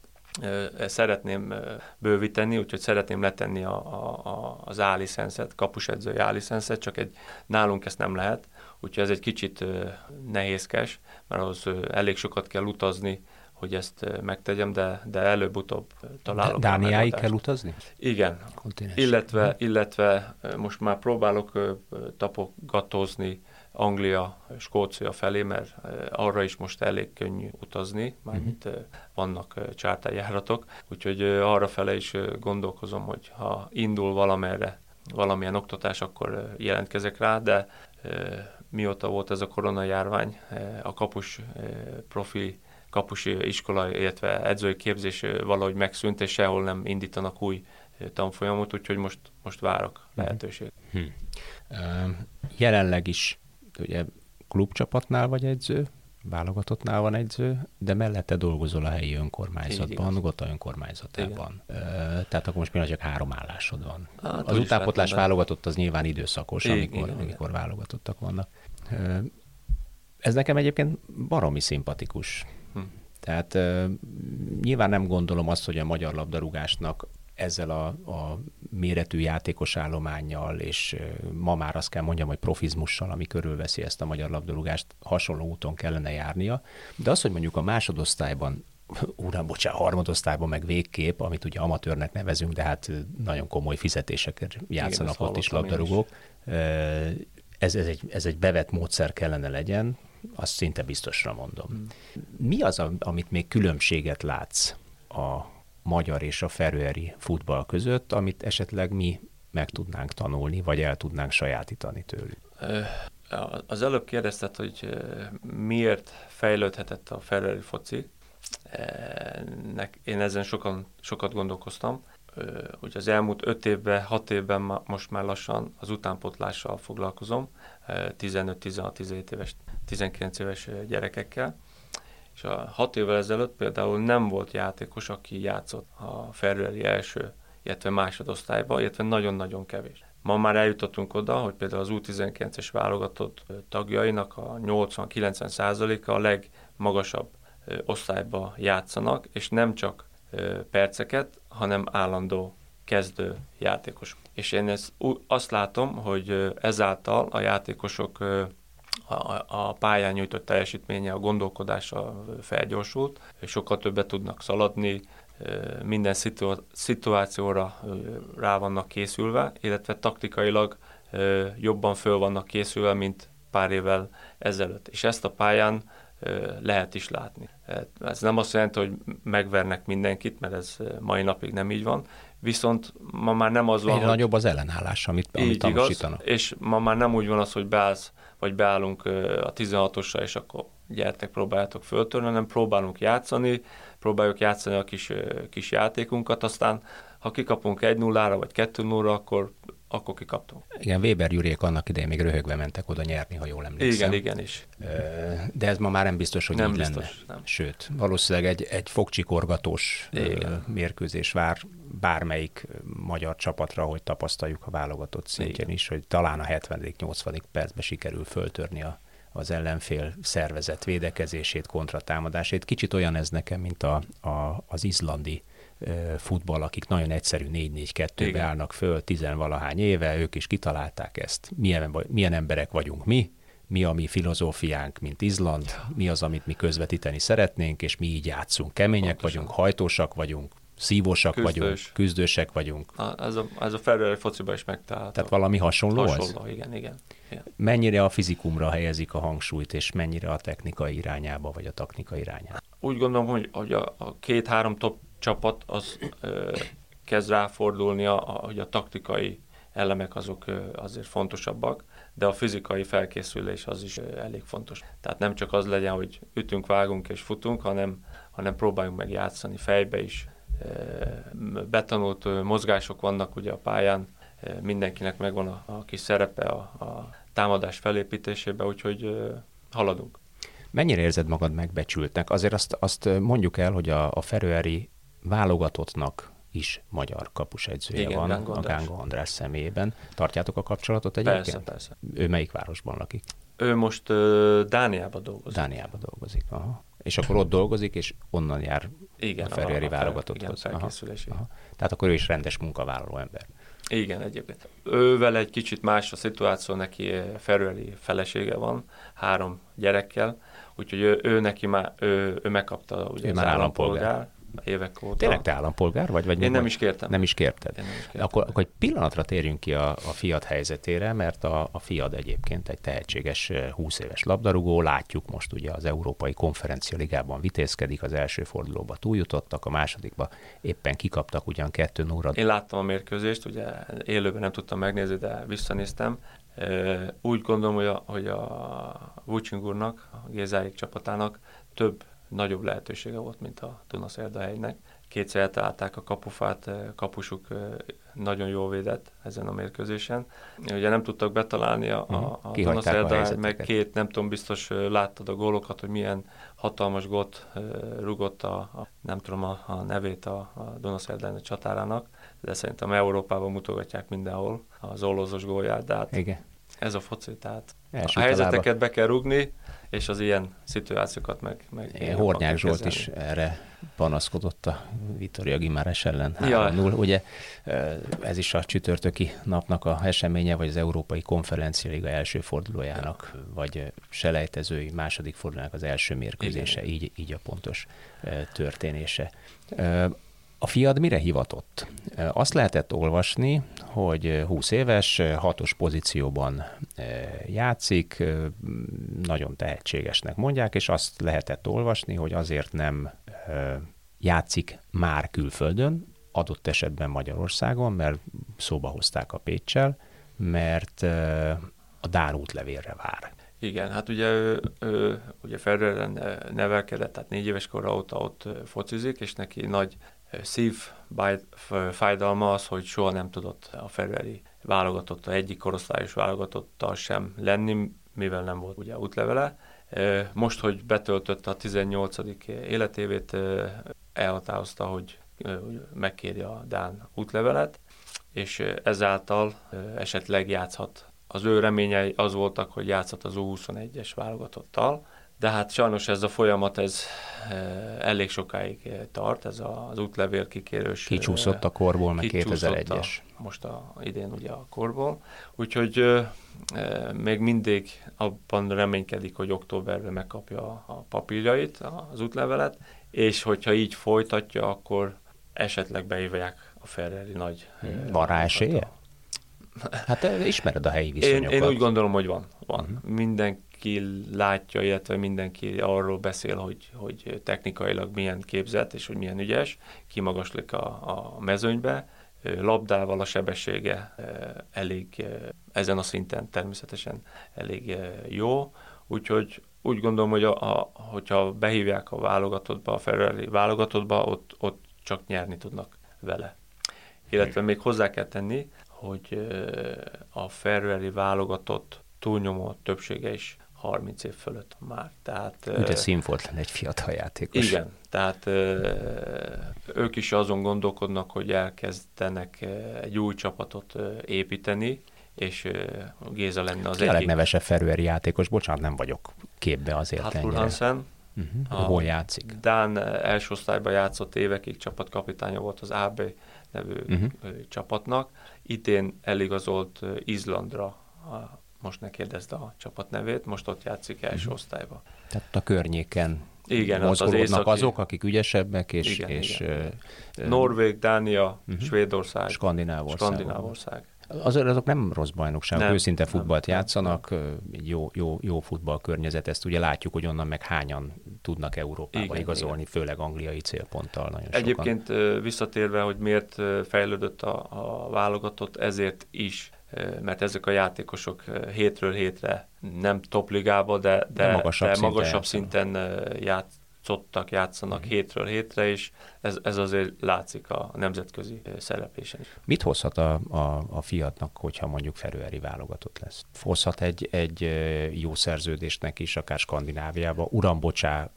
C: Szeretném bővíteni, úgyhogy szeretném letenni a, a, az A-licenszet, kapusedzői A-licenszet, csak egy, nálunk ezt nem lehet, úgyhogy ez egy kicsit nehézkes, mert ahhoz elég sokat kell utazni, hogy ezt megtegyem, de, de előbb-utóbb találok.
B: Dániáig kell utazni?
C: Igen. Illetve, illetve most már próbálok tapogatózni Anglia, Skócia felé, mert arra is most elég könnyű utazni, mármint uh-huh. vannak csártájáratok, úgyhogy arra fele is gondolkozom, hogy ha indul valamerre valamilyen oktatás, akkor jelentkezek rá, de mióta volt ez a koronajárvány, a kapus profi kapusi iskola, illetve edzői képzés valahogy megszűnt, és sehol nem indítanak új tanfolyamot, úgyhogy most, most várok mhm. lehetőség. Hmm.
B: Uh, jelenleg is ugye klubcsapatnál vagy edző, válogatottnál van edző, de mellette dolgozol a helyi önkormányzatban, Gota önkormányzatában. Igen. Tehát akkor most például csak három állásod van. Hát, az utánpotlás válogatott az nyilván időszakos, igen, amikor, igen, amikor válogatottak vannak. Ez nekem egyébként baromi szimpatikus. Hm. Tehát nyilván nem gondolom azt, hogy a magyar labdarúgásnak ezzel a, a méretű játékos állományjal, és ma már azt kell mondjam, hogy profizmussal, ami körülveszi ezt a magyar labdarúgást, hasonló úton kellene járnia. De az, hogy mondjuk a másodosztályban <laughs> uram, bocsánat, harmadosztályban meg végkép, amit ugye amatőrnek nevezünk, de hát nagyon komoly fizetéseket játszanak Igen, ott is labdarúgók. Ez, ez, egy, ez egy bevett módszer kellene legyen, azt szinte biztosra mondom. Hmm. Mi az, amit még különbséget látsz a magyar és a ferőeri futball között, amit esetleg mi meg tudnánk tanulni, vagy el tudnánk sajátítani tőlük?
C: Az előbb kérdezted, hogy miért fejlődhetett a ferőeri foci. Én ezen sokan, sokat gondolkoztam. Ugye az elmúlt öt évben, hat évben most már lassan az utánpotlással foglalkozom, 15-16-17 éves, 19 éves gyerekekkel és a hat évvel ezelőtt például nem volt játékos, aki játszott a Ferrari első, illetve másodosztályba, illetve nagyon-nagyon kevés. Ma már eljutottunk oda, hogy például az U19-es válogatott tagjainak a 80-90 százaléka a legmagasabb osztályba játszanak, és nem csak perceket, hanem állandó kezdő játékos. És én ezt azt látom, hogy ezáltal a játékosok a, a pályán nyújtott teljesítménye, a gondolkodása felgyorsult, sokkal többet tudnak szaladni, minden szituációra rá vannak készülve, illetve taktikailag jobban föl vannak készülve, mint pár évvel ezelőtt. És ezt a pályán lehet is látni. Ez nem azt jelenti, hogy megvernek mindenkit, mert ez mai napig nem így van, viszont ma már nem az van,
B: Egyre hogy... nagyobb az ellenállás, amit, amit tanúsítanak.
C: Igaz, és ma már nem úgy van az, hogy beállsz vagy beállunk a 16-osra, és akkor gyertek, próbáljátok föltörni, hanem próbálunk játszani, próbáljuk játszani a kis, kis játékunkat, aztán ha kikapunk 1-0-ra vagy 2-0-ra, akkor, akkor kikaptunk.
B: Igen, Weber Gyuriék annak idején még röhögve mentek oda nyerni, ha jól emlékszem.
C: Igen, igen is.
B: De ez ma már nem biztos, hogy
C: nem
B: így
C: biztos,
B: lenne.
C: Nem.
B: Sőt, valószínűleg egy, egy fogcsikorgatós igen. mérkőzés vár bármelyik magyar csapatra, hogy tapasztaljuk a válogatott szintjén is, hogy talán a 70.-80. percben sikerül föltörni a, az ellenfél szervezet védekezését, kontratámadásét. Kicsit olyan ez nekem, mint a, a, az izlandi futball, akik nagyon egyszerű 4-4-2-be állnak föl, tizenvalahány éve, ők is kitalálták ezt. Milyen, milyen emberek vagyunk mi, mi a mi filozófiánk, mint Izland, mi az, amit mi közvetíteni szeretnénk, és mi így játszunk. Kemények Pontosan. vagyunk, hajtósak vagyunk, szívósak Küzdős. vagyunk, küzdősek vagyunk.
C: A, ez a, ez a Ferrari fociban is megtalálható.
B: Tehát valami hasonló,
C: hasonló ez? igen, igen, igen.
B: Mennyire a fizikumra helyezik a hangsúlyt, és mennyire a technikai irányába, vagy a taktika irányába?
C: Úgy gondolom, hogy, hogy a, a két-három top csapat az ö, kezd ráfordulni, a, a, hogy a taktikai elemek azok ö, azért fontosabbak, de a fizikai felkészülés az is ö, elég fontos. Tehát nem csak az legyen, hogy ütünk, vágunk és futunk, hanem, hanem próbáljunk meg játszani fejbe is, betanult mozgások vannak ugye a pályán, mindenkinek megvan a, a kis szerepe a, a támadás felépítésében, úgyhogy haladunk.
B: Mennyire érzed magad megbecsültnek? Azért azt, azt mondjuk el, hogy a, a Ferőeri válogatottnak is magyar kapusegyzője Igen, van Gángo a Gángo András személyében. Tartjátok a kapcsolatot egyébként?
C: Persze, persze.
B: Ő melyik városban lakik?
C: Ő most uh, Dániában dolgozik.
B: Dániában dolgozik, aha. És akkor ott dolgozik, és onnan jár igen, a Ferőeri válogatotthoz.
C: Igen, aha, aha.
B: Tehát akkor ő is rendes munkavállaló ember.
C: Igen, egyébként. Ővel egy kicsit más a szituáció, neki Ferőeri felesége van, három gyerekkel, úgyhogy ő, ő neki már, ő, ő megkapta ugye ő az már állampolgár. állampolgár évek óta.
B: Tényleg te állampolgár vagy? vagy
C: Én nem is kértem.
B: Nem is kérted.
C: Én nem is kértem.
B: Akkor, akkor egy pillanatra térjünk ki a, a fiat helyzetére, mert a, a fiad egyébként egy tehetséges 20 éves labdarúgó, látjuk most ugye az Európai Konferencia Ligában vitézkedik, az első fordulóba túljutottak, a másodikba éppen kikaptak ugyan kettő óra.
C: Én láttam a mérkőzést, ugye élőben nem tudtam megnézni, de visszanéztem. Úgy gondolom, hogy a, hogy a Vucsing úrnak, a Gézáik csapatának több nagyobb lehetősége volt, mint a Dunaszerdahelynek. Kétszer eltalálták a kapufát, eh, kapusuk eh, nagyon jól védett ezen a mérkőzésen. Ugye nem tudtak betalálni a, a, a Dunaszerdahely, meg két, nem tudom, biztos eh, láttad a gólokat, hogy milyen hatalmas gót rugott a, a nem tudom a, a nevét a, a Dunaszerdahely csatárának, de szerintem Európában mutogatják mindenhol az ollózos gólját, de hát
B: Igen.
C: ez a foci, tehát Első a helyzeteket be kell rugni, és az ilyen szituációkat meg... meg
B: Hornyák Zsolt kezelni. is erre panaszkodott a Vitoria Gimáres ellen 3 Ugye ez is a csütörtöki napnak a eseménye, vagy az Európai Konferencia Liga első fordulójának, vagy selejtezői második fordulójának az első mérkőzése, így, így a pontos történése. A fiad mire hivatott? Azt lehetett olvasni, hogy 20 éves, hatos pozícióban játszik, nagyon tehetségesnek mondják, és azt lehetett olvasni, hogy azért nem játszik már külföldön, adott esetben Magyarországon, mert szóba hozták a Pécsel, mert a Dán útlevélre vár.
C: Igen, hát ugye ő, ő ugye Ferreren nevelkedett, tehát négy éves kora óta ott focizik, és neki nagy szív fájdalma az, hogy soha nem tudott a Ferrari válogatott, a egyik korosztályos válogatottal sem lenni, mivel nem volt ugye útlevele. Most, hogy betöltötte a 18. életévét, elhatározta, hogy megkéri a Dán útlevelet, és ezáltal esetleg játszhat. Az ő reményei az voltak, hogy játszhat az U21-es válogatottal, de hát sajnos ez a folyamat ez eh, elég sokáig eh, tart, ez az útlevél kikérős.
B: Kicsúszott a korból, meg 2001-es.
C: Most a, idén ugye a korból, úgyhogy e, még mindig abban reménykedik, hogy októberben megkapja a papírjait, az útlevelet, és hogyha így folytatja, akkor esetleg beívják a Ferrari nagy...
B: Van rá esélye? Hát ismered a helyi viszonyokat.
C: Én, én úgy gondolom, hogy van. van. Uh-huh. Minden, mindenki látja, illetve mindenki arról beszél, hogy, hogy technikailag milyen képzett és hogy milyen ügyes, kimagaslik a, a mezőnybe, labdával a sebessége elég ezen a szinten természetesen elég jó, úgyhogy úgy gondolom, hogy a, a, hogyha behívják a válogatottba, a Ferrari válogatottba, ott, ott csak nyerni tudnak vele. Illetve még hozzá kell tenni, hogy a Ferrari válogatott túlnyomó többsége is 30 év fölött már. Tehát,
B: Ugye színfolt lenne egy fiatal játékos.
C: Igen, tehát ők is azon gondolkodnak, hogy elkezdenek egy új csapatot építeni, és Géza lenne az
B: Ki egyik. a legnevesebb Ferőeri játékos? Bocsánat, nem vagyok képbe azért
C: hát Hansen.
B: Uh-huh. Hol játszik?
C: Dán első osztályban játszott évekig, csapatkapitánya volt az AB nevű uh-huh. csapatnak. Idén eligazolt Izlandra most ne kérdezd a csapat nevét, most ott játszik első uh-huh. osztályba.
B: Tehát a környéken igen, mozgolódnak az északi... azok, akik ügyesebbek, és, igen, és igen.
C: Norvég, Dánia, uh-huh. Svédország,
B: Skandinávország.
C: Skandinávország.
B: Azért azok nem rossz bajnokság, nem, őszinte futballt nem, játszanak, jó, jó, jó futballkörnyezet, ezt ugye látjuk, hogy onnan meg hányan tudnak Európába igen, igazolni, igen. főleg angliai célponttal nagyon
C: Egyébként sokan. visszatérve, hogy miért fejlődött a, a válogatott, ezért is mert ezek a játékosok hétről hétre nem topligába, de, de, de magasabb, de szinten, magasabb szinten játszottak, játszanak uh-huh. hétről hétre, és ez, ez azért látszik a nemzetközi szereplésen is.
B: Mit hozhat a, a, a fiatnak, hogyha mondjuk Ferőeri válogatott lesz? Hozhat egy, egy jó szerződést is, akár Skandináviába, uram, bocsá,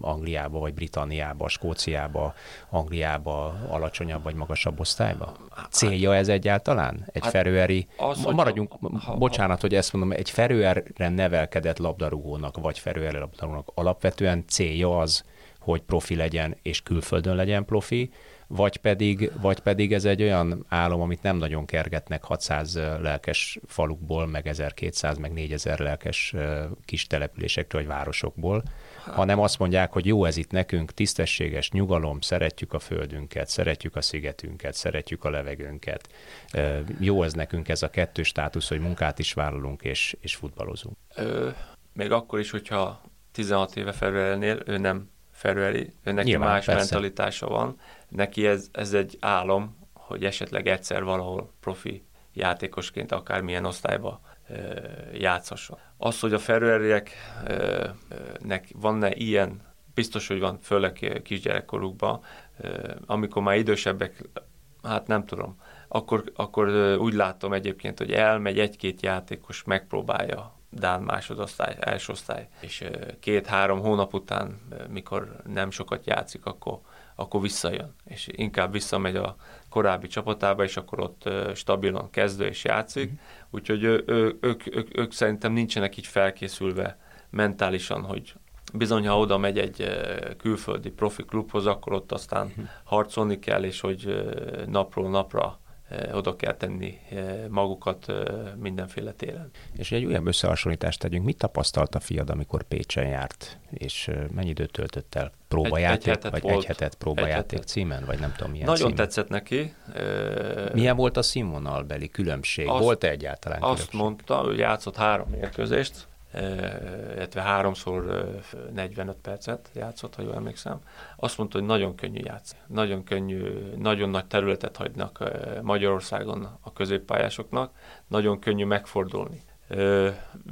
B: Angliába, vagy Britanniába, Skóciába, Angliába, alacsonyabb vagy magasabb osztályba? Célja ez egyáltalán? Egy hát ferőeri, az, maradjunk, ha, ha, bocsánat, hogy ezt mondom, egy ferőerre nevelkedett labdarúgónak, vagy ferőeri labdarúgónak alapvetően célja az, hogy profi legyen, és külföldön legyen profi, vagy pedig, vagy pedig ez egy olyan álom, amit nem nagyon kergetnek 600 lelkes falukból, meg 1200, meg 4000 lelkes kis településektől, vagy városokból, hanem azt mondják, hogy jó ez itt nekünk, tisztességes nyugalom, szeretjük a földünket, szeretjük a szigetünket, szeretjük a levegőnket. Jó ez nekünk ez a kettős státusz, hogy munkát is vállalunk és, és futballozunk. Ö,
C: még akkor is, hogyha 16 éve felülelnél, ő nem felüli, neki Nyilván, más persze. mentalitása van. Neki ez, ez egy álom, hogy esetleg egyszer valahol profi játékosként akármilyen osztályba játszhasson. Az, hogy a ferőerieknek van-e ilyen, biztos, hogy van, főleg kisgyerekkorukban, amikor már idősebbek, hát nem tudom, akkor, akkor úgy látom egyébként, hogy elmegy egy-két játékos, megpróbálja Dán másodosztály, első osztály, és két-három hónap után, mikor nem sokat játszik, akkor, akkor visszajön, és inkább visszamegy a korábbi csapatába, és akkor ott stabilan kezdő és játszik, mm. úgyhogy ő, ő, ők, ők, ők szerintem nincsenek így felkészülve mentálisan, hogy bizony, ha oda megy egy külföldi profi klubhoz, akkor ott aztán mm. harcolni kell, és hogy napról napra oda kell tenni magukat mindenféle téren.
B: És egy újabb összehasonlítást tegyünk. Mit tapasztalt a fiad, amikor Pécsen járt, és mennyi időt töltött el? Próbajáték, egy, egy vagy volt, egy hetet próbajáték egy hetet. címen, vagy nem tudom milyen
C: Nagyon
B: címen.
C: tetszett neki.
B: Milyen volt a színvonalbeli különbség? Azt, Volt-e egyáltalán
C: Azt
B: különbség?
C: mondta, hogy játszott három mérkőzést, illetve háromszor 45 percet játszott, ha jól emlékszem. Azt mondta, hogy nagyon könnyű játszani. Nagyon könnyű, nagyon nagy területet hagynak Magyarországon a középpályásoknak, nagyon könnyű megfordulni.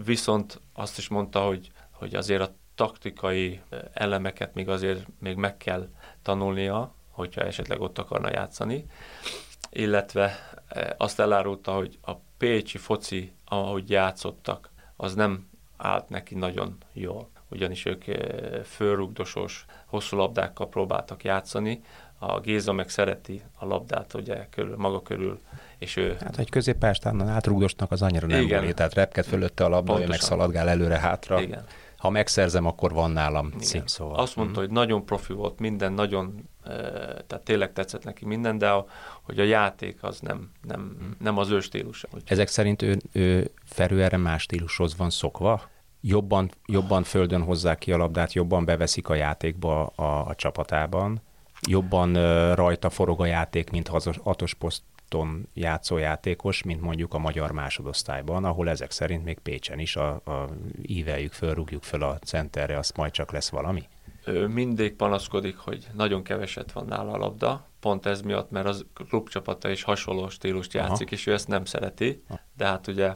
C: Viszont azt is mondta, hogy, hogy azért a taktikai elemeket még azért még meg kell tanulnia, hogyha esetleg ott akarna játszani, illetve azt elárulta, hogy a pécsi foci, ahogy játszottak, az nem állt neki nagyon jól, ugyanis ők eh, fölrugdosos, hosszú labdákkal próbáltak játszani, a Géza meg szereti a labdát ugye körül, maga körül, és ő...
B: Hát egy középpástán átrugdosnak az annyira nem Igen. tehát repked fölötte a labda, Pontosan. ő meg szaladgál előre-hátra. Igen. Ha megszerzem, akkor van nálam cím, szóval.
C: Azt mondta, mm. hogy nagyon profi volt minden, nagyon, e, tehát tényleg tetszett neki minden, de a, hogy a játék az nem, nem, mm. nem az ő stílusa.
B: Úgy. Ezek szerint ő, ő Ferő erre más stílushoz van szokva? Jobban, jobban földön hozzák ki a labdát, jobban beveszik a játékba a, a csapatában, jobban uh, rajta forog a játék, mint hatos, hatos poszton játszó játékos, mint mondjuk a magyar másodosztályban, ahol ezek szerint még Pécsen is a, a íveljük föl, rúgjuk föl a centerre, azt majd csak lesz valami?
C: Ő mindig panaszkodik, hogy nagyon keveset van nála a labda, pont ez miatt, mert az klubcsapata is hasonló stílust játszik, Aha. és ő ezt nem szereti, de hát ugye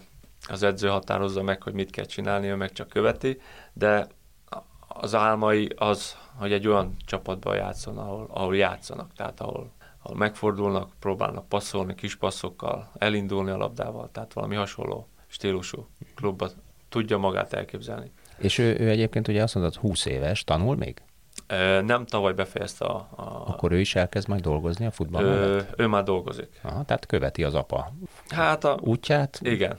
C: az edző határozza meg, hogy mit kell csinálni, ő meg csak követi, de az álmai az, hogy egy olyan csapatban játszon, ahol, ahol játszanak, tehát ahol, ahol megfordulnak, próbálnak passzolni kis passzokkal, elindulni a labdával, tehát valami hasonló stílusú klubban tudja magát elképzelni.
B: És ő, ő egyébként ugye azt mondod, 20 éves, tanul még?
C: Nem, tavaly befejezte a, a...
B: Akkor ő is elkezd majd dolgozni a futballban? Ő,
C: ő már dolgozik.
B: Aha, tehát követi az apa
C: hát a...
B: útját?
C: Igen.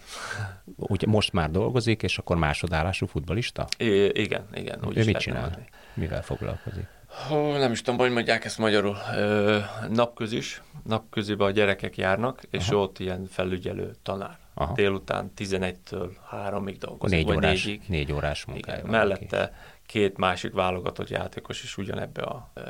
B: Úgy, most már dolgozik, és akkor másodállású futbalista?
C: I- igen, igen.
B: Úgy ő mit csinál? Mondani. Mivel foglalkozik?
C: Hú, nem is tudom, hogy mondják ezt magyarul. Ö, napközis, napköziben a gyerekek járnak, és Aha. ott ilyen felügyelő tanár. Aha. Délután 11-től 3-ig dolgozik.
B: Négy órás, négy órás munkája.
C: Mellette ki két másik válogatott játékos is ugyanebbe a e,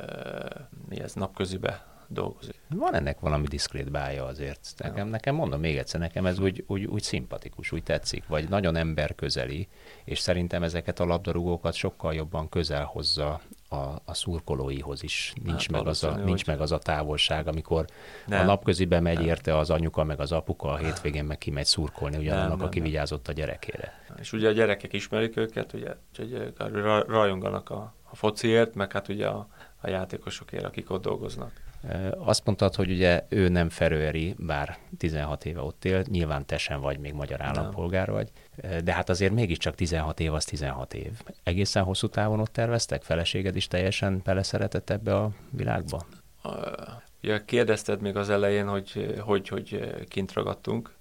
C: mi ez, napközibe dolgozik.
B: Van ennek valami diszkrét bája azért. Nekem, nekem mondom még egyszer, nekem ez úgy, úgy, úgy szimpatikus, úgy tetszik, vagy nagyon emberközeli, és szerintem ezeket a labdarúgókat sokkal jobban közel hozza a, a szurkolóihoz is. Nincs, hát, meg az, a, nincs meg az a távolság, amikor nem. a napközibe megy nem. érte az anyuka, meg az apuka, a hétvégén meg kimegy szurkolni ugyanannak, nem, nem, aki nem. vigyázott a gyerekére.
C: És ugye a gyerekek ismerik őket, ugye, úgyhogy rajonganak a, a fociért, meg hát ugye a, a játékosokért, akik ott dolgoznak.
B: Azt mondtad, hogy ugye ő nem ferőeri, bár 16 éve ott él, nyilván te sem vagy még magyar állampolgár vagy, de hát azért mégiscsak 16 év az 16 év. Egészen hosszú távon ott terveztek? Feleséged is teljesen beleszeretett ebbe a világba?
C: Ugye kérdezted még az elején, hogy hogy, hogy kint ragadtunk.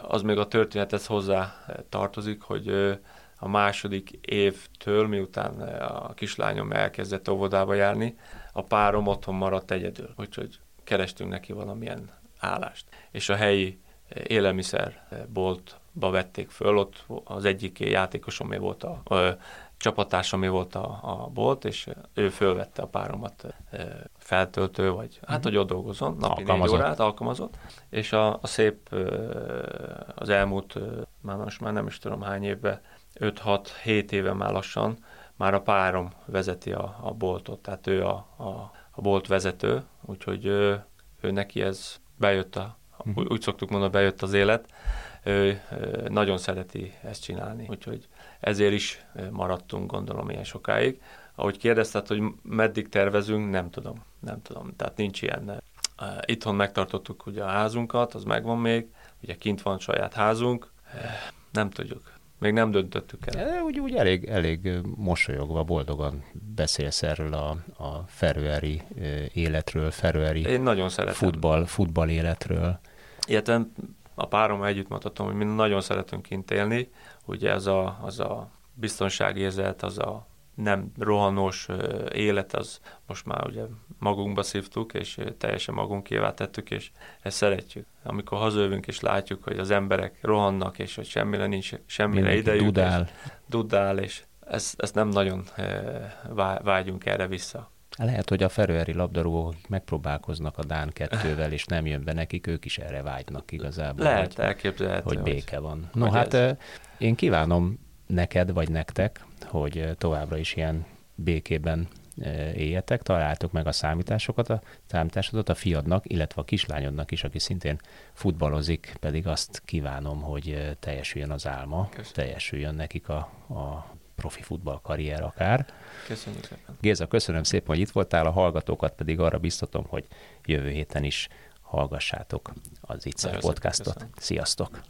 C: Az még a történethez hozzá tartozik, hogy a második évtől, miután a kislányom elkezdett óvodába járni, a párom otthon maradt egyedül, úgyhogy kerestünk neki valamilyen állást. És a helyi élelmiszerboltba vették föl, ott az egyik játékosomé volt a, a csapatársamé volt a, a bolt, és ő fölvette a páromat feltöltő, vagy hát, hogy ott dolgozom, napi négy órát alkalmazott, és a, a szép az elmúlt, már most már nem is tudom hány évben, 5-6-7 éve már lassan, már a párom vezeti a, a boltot, tehát ő a, a, a bolt vezető, úgyhogy ő, ő neki ez bejött a, úgy, úgy szoktuk mondani, bejött az élet, ő, ő nagyon szereti ezt csinálni, úgyhogy ezért is maradtunk gondolom ilyen sokáig. Ahogy kérdezted, hogy meddig tervezünk, nem tudom, nem tudom, tehát nincs ilyen. Itthon megtartottuk ugye a házunkat, az megvan még, ugye kint van saját házunk, nem tudjuk még nem döntöttük el.
B: Úgy, úgy elég, elég mosolyogva, boldogan beszélsz erről a, a ferőeri életről, ferőeri
C: Én nagyon szeretem.
B: Futball, futball életről.
C: Illetve a párom együtt mondhatom, hogy mi nagyon szeretünk kint élni. Ugye az a, az a biztonságérzet, az a nem rohanós élet, az most már ugye magunkba szívtuk, és teljesen magunkévá tettük, és ezt szeretjük. Amikor hazajövünk, és látjuk, hogy az emberek rohannak, és hogy semmire nincs, semmire Mindenki idejük.
B: Dudál.
C: És dudál, és ezt, ezt nem nagyon vágyunk erre vissza.
B: Lehet, hogy a ferőeri labdarúgók, akik megpróbálkoznak a Dán kettővel, és nem jön be nekik, ők is erre vágynak igazából.
C: Lehet, hogy, elképzelhető.
B: Hogy béke van. No, hát én kívánom neked vagy nektek, hogy továbbra is ilyen békében éljetek, találtok meg a számításokat, a számításodat a fiadnak, illetve a kislányodnak is, aki szintén futballozik, pedig azt kívánom, hogy teljesüljön az álma, Köszönöm. teljesüljön nekik a, a profi futball karrier akár.
C: Köszönjük szépen.
B: Géza, köszönöm szépen, hogy itt voltál, a hallgatókat pedig arra biztatom, hogy jövő héten is hallgassátok az Ittszer podcastot. Köszönöm. Sziasztok!